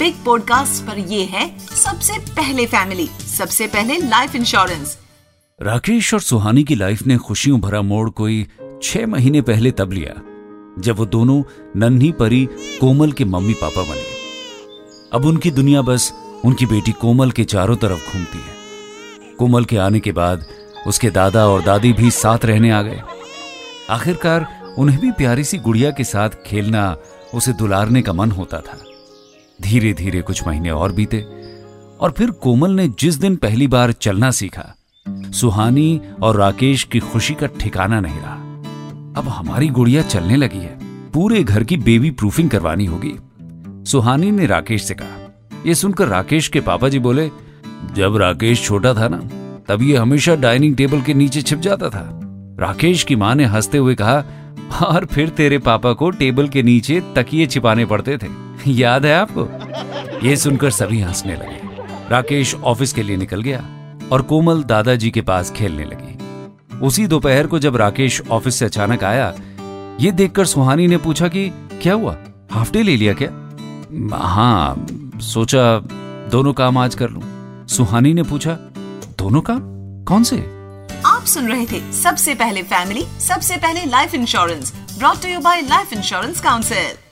Big podcast पर ये है सबसे पहले फैमिली, सबसे पहले लाइफ इंश्योरेंस राकेश और सुहानी की लाइफ ने खुशियों भरा मोड़ कोई छह महीने पहले तब लिया, जब वो दोनों नन्ही परी कोमल के मम्मी पापा बने। अब उनकी दुनिया बस उनकी बेटी कोमल के चारों तरफ़ घूमती है। कोमल के आने के बाद उसके दादा और दादी भी साथ रहने आ गए। आखिरकार उन्हें भी प्यारी सी गुड़िया के साथ खेलना, उसे दुलारने का मन होता था। धीरे धीरे कुछ महीने और बीते, और फिर कोमल ने जिस दिन पहली बार चलना सीखा, सुहानी और राकेश की खुशी का ठिकाना नहीं रहा। अब हमारी गुड़िया चलने लगी है। पूरे घर की बेबी प्रूफिंग करवानी होगी। सुहानी ने राकेश से कहा। यह सुनकर राकेश के पापा जी बोले, जब राकेश छोटा था ना, तब ये हमेशा डाइनिंग टेबल के नीचे छिप जाता था। राकेश की माँ ने हँसते हुए कहा, और फिर तेरे पापा को टेबल के नीचे तकिए छिपाने पड़ते थे। याद है आपको? ये सुनकर सभी हंसने लगे। राकेश ऑफ़िस के लिए निकल गया और कोमल दादाजी के पास खेलने लगी। उसी दोपहर को जब राकेश ऑफ़िस से अचानक आया, ये देखकर सुहानी ने पूछा कि, क्या हुआ? हाफ़ डे ले लिया क्या? हाँ सोचा दोनों काम आज कर लूँ। सुहानी ने पूछा, दोनों काम? कौन से? आप सुन रहे थे सबसे पहले फैमिली सबसे पहले life insurance brought to you by life insurance council